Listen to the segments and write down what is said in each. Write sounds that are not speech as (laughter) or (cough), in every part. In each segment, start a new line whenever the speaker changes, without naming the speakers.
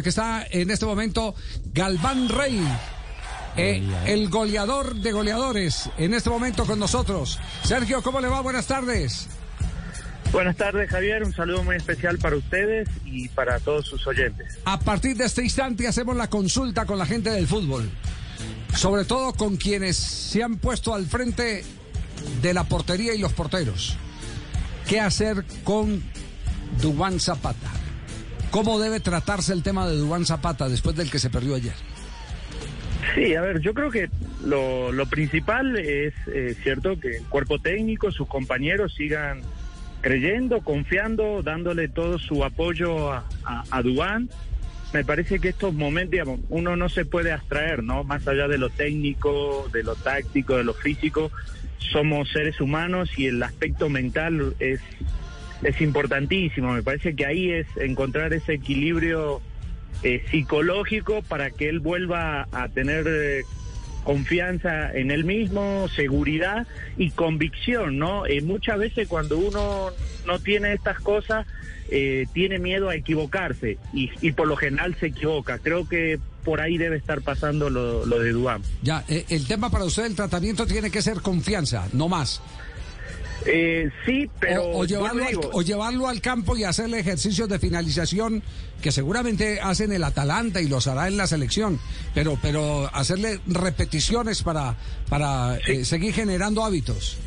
porque está en este momento Galván Rey. Eh, el goleador de goleadores en este momento con nosotros. Sergio, ¿cómo le va? Buenas tardes.
Buenas tardes, Javier. Un saludo muy especial para ustedes y para todos sus oyentes.
A partir de este instante hacemos la consulta con la gente del fútbol. Sobre todo con quienes se han puesto al frente de la portería y los porteros. ¿Qué hacer con Dubán Zapata? ¿Cómo debe tratarse el tema de Dubán Zapata después del que se perdió ayer?
Sí, a ver, yo creo que lo, lo principal es eh, cierto que el cuerpo técnico, sus compañeros sigan creyendo, confiando, dándole todo su apoyo a, a, Dubán. Me parece que estos momentos, digamos, uno no se puede abstraer, ¿no? Más allá de lo técnico, de lo táctico, de lo físico, somos seres humanos y el aspecto mental es, es importantísimo. Me parece que ahí es encontrar ese equilibrio eh, psicológico para que él vuelva a tener eh, confianza en él mismo, seguridad y convicción, ¿no? Eh, muchas veces cuando uno no tiene estas cosas, eh, tiene miedo a equivocarse y, y, por lo general se equivoca. Creo que por ahí debe estar pasando lo, lo de Duam.
Ya, eh, el tema para usted, el tratamiento tiene que ser confianza, no más.
Eh, sí, pero...
O, llevarlo al, o, llevarlo al, campo y hacerle ejercicios de finalización que seguramente hacen el Atalanta y los hará en la selección, pero, pero hacerle repeticiones para, para sí. eh, seguir generando hábitos.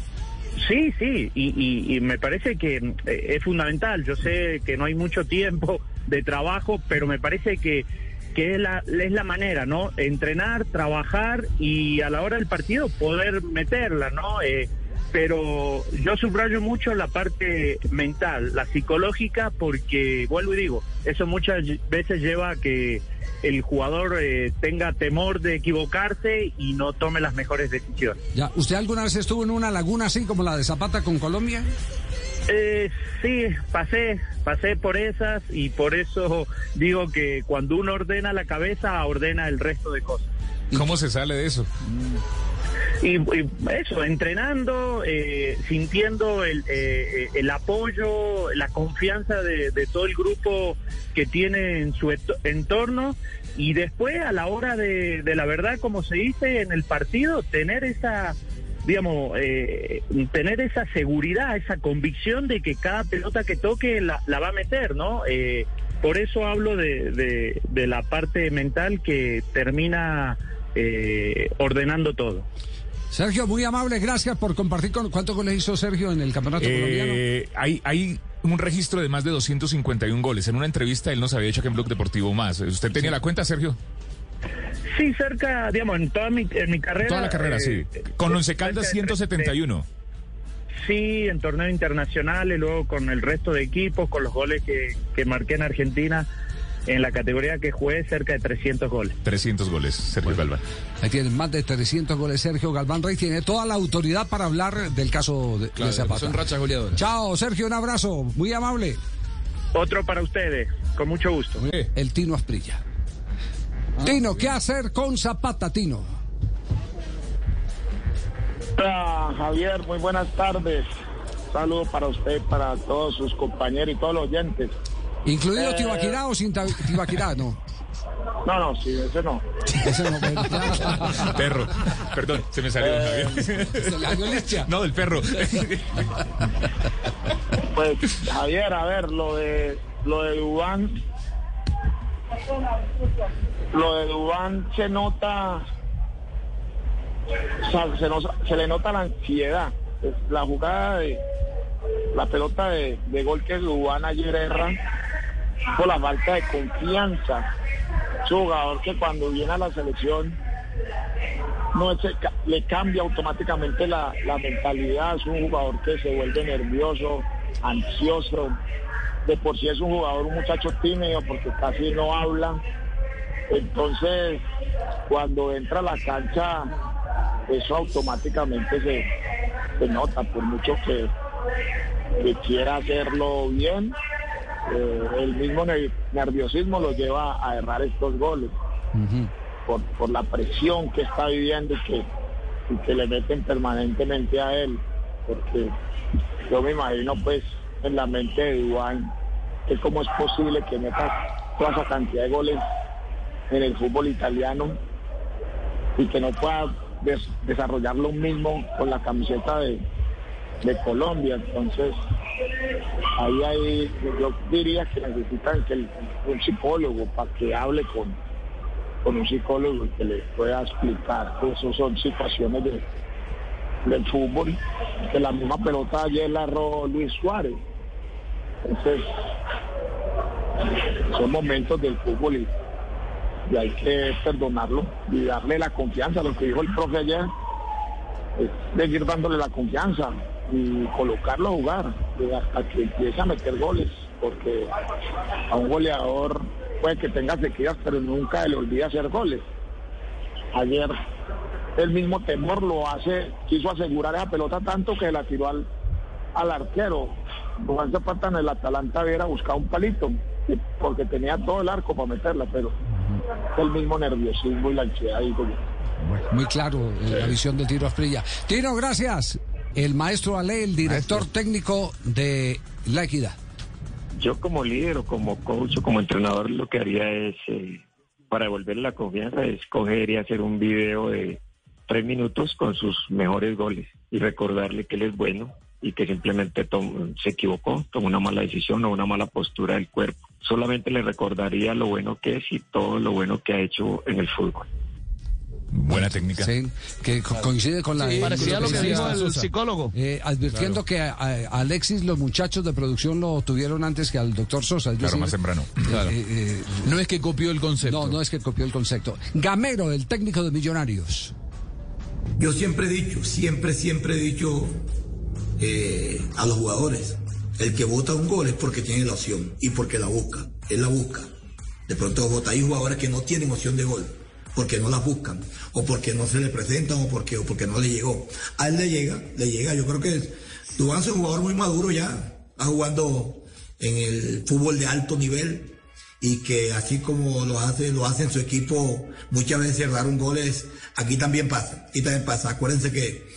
Sí, sí, y, y, y me parece que eh, es fundamental. Yo sé que no hay mucho tiempo de trabajo, pero me parece que que es la, es la manera, ¿no? Entrenar, trabajar y a la hora del partido poder meterla, ¿no? Eh, pero yo subrayo mucho la parte mental, la psicológica, porque, vuelvo y digo, eso muchas veces lleva a que el jugador eh, tenga temor de equivocarse y no tome las mejores decisiones.
Ya, ¿usted alguna vez estuvo en una laguna así como la de Zapata con Colombia?
Eh, sí, pasé, pasé por esas y por eso digo que cuando uno ordena la cabeza, ordena el resto de cosas.
¿Cómo se sale de eso?
Y, eso, entrenando, eh, sintiendo el, eh, el, apoyo, la confianza de, de, todo el grupo que tiene en su entorno y después a la hora de, de la verdad, como se dice en el partido, tener esa digamos, eh, tener esa seguridad, esa convicción de que cada pelota que toque la, la va a meter, ¿no? Eh, por eso hablo de, de, de, la parte mental que termina eh, ordenando todo.
Sergio, muy amable, gracias por compartir con cuántos goles hizo Sergio en el campeonato colombiano.
Hay, hay un registro de más de 251 goles. En una entrevista él nos había dicho que en Blog Deportivo más. ¿Usted tenía sí. la cuenta, Sergio?
Sí, cerca, digamos, en toda mi, en mi carrera.
Toda la carrera, eh, sí. Con Once Caldas 171.
Sí, en torneo internacional y luego con el resto de equipos, con los goles que, que marqué en Argentina. En la categoría que jugué, cerca de 300 goles.
300 goles, Sergio bueno, Galván.
Ahí tiene más de 300 goles Sergio Galván Rey. Tiene toda la autoridad para hablar del caso de,
claro,
de Zapata.
Son rachas goleadoras.
Chao, Sergio, un abrazo. Muy amable.
Otro para ustedes, con mucho gusto.
El Tino Asprilla. Ah, Tino, ¿qué hacer con Zapata, Tino?
Hola, Javier, muy buenas tardes. Saludo para usted, para todos sus compañeros y todos los oyentes.
¿Incluido eh... Tibaquirá o sin Tibaquirá? No.
No, no, sí, ese no.
Ese no, (laughs)
perro. Perdón, se me salió.
Eh,
¿Se le salió leche?
No, del perro.
Pues, Javier, a ver, lo de lo de Dubán. Lo de Dubán se nota. O sea, se, nos, se le nota la ansiedad. La jugada de. La pelota de, de gol que Dubán ayer erra por la falta de confianza. Un jugador que cuando viene a la selección no es, le cambia automáticamente la, mentalidad. Es un jugador que se vuelve nervioso, ansioso. De por sí es un jugador, un muchacho tímido porque casi no habla. Entonces, cuando entra a la cancha, eso automáticamente se, nota, por mucho que quiera hacerlo bien, eh, el mismo nerviosismo lo lleva a errar estos goles uh -huh. por, por, la presión que está viviendo y que, y que le meten permanentemente a él porque yo me imagino pues en la mente de Dubán que cómo es posible que meta toda esa cantidad de goles en el fútbol italiano y que no pueda desarrollar lo mismo con la camiseta de, de Colombia. Entonces, ahí hay, yo diría que necesitan que un psicólogo para que hable con, con un psicólogo y que le pueda explicar que eso son situaciones de, del fútbol, que la misma pelota ayer la erró Luis Suárez. Entonces, son momentos del fútbol y, hay que perdonarlo y darle la confianza. Lo que dijo el profe ayer es seguir dándole la confianza y colocarlo a jugar hasta que empiece a meter goles, porque a un goleador puede que tenga sequías, pero nunca le olvida hacer goles. Ayer el mismo temor lo hace, quiso asegurar esa pelota tanto que la tiró al, al arquero. No hace falta en el Atalanta hubiera buscado un palito, porque tenía todo el arco para meterla, pero el mismo nerviosismo y la ansiedad.
muy claro eh, la visión del tiro a Frilla. Tiro, gracias. El maestro Ale, el director técnico de La Equidad.
Yo como líder o como coach o como entrenador lo que haría es, eh, para devolverle la confianza, es coger y hacer un video de tres minutos con sus mejores goles y recordarle que él es bueno y que simplemente se equivocó, tomó una mala decisión o una mala postura del cuerpo. Solamente le recordaría lo bueno que es y todo lo bueno que ha hecho en el fútbol.
Buena técnica.
Sí, que coincide con la...
parecía lo que dijo el psicólogo.
Eh, advirtiendo que a, Alexis los muchachos de producción lo tuvieron antes que al doctor Sosa.
claro, más temprano.
Eh, eh, no es que copió el concepto.
No, no es que copió el concepto. Gamero, el técnico de Millonarios.
Yo siempre he dicho, siempre, siempre he dicho a los jugadores, el que vota un gol es porque tiene la opción y porque la busca. Él la busca. De pronto vota hay jugadores que no tienen opción de gol porque no las buscan, o porque no se le presentan, o porque, o porque no le llegó. A él le llega, le llega. Yo creo que Dubán es un jugador muy maduro ya, está jugando en el fútbol de alto nivel y que así como lo hace, lo hace en su equipo, muchas veces cerraron goles, aquí también pasa, aquí también pasa. Acuérdense que,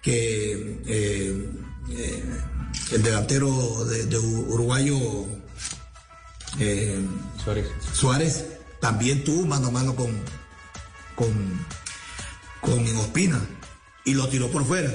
que eh, eh, el delantero de, uruguayo eh, Suárez. Suárez también tuvo mano a mano con, con, con Ospina y lo tiró por fuera.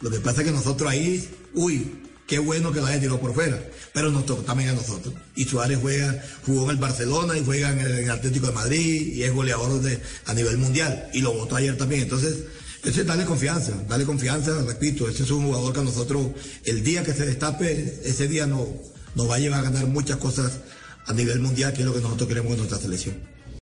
Lo que pasa es que nosotros ahí, uy, qué bueno que lo haya tirado por fuera, pero nos tocó también a nosotros. Y Suárez juega, jugó en el Barcelona y juega en el, Atlético de Madrid y es goleador de, a nivel mundial y lo votó ayer también. Entonces, ese es darle confianza, dale confianza, repito, ese es un jugador que a nosotros, el día que se destape, ese día no, nos va a llevar a ganar muchas cosas a nivel mundial, que es lo que nosotros queremos en nuestra selección.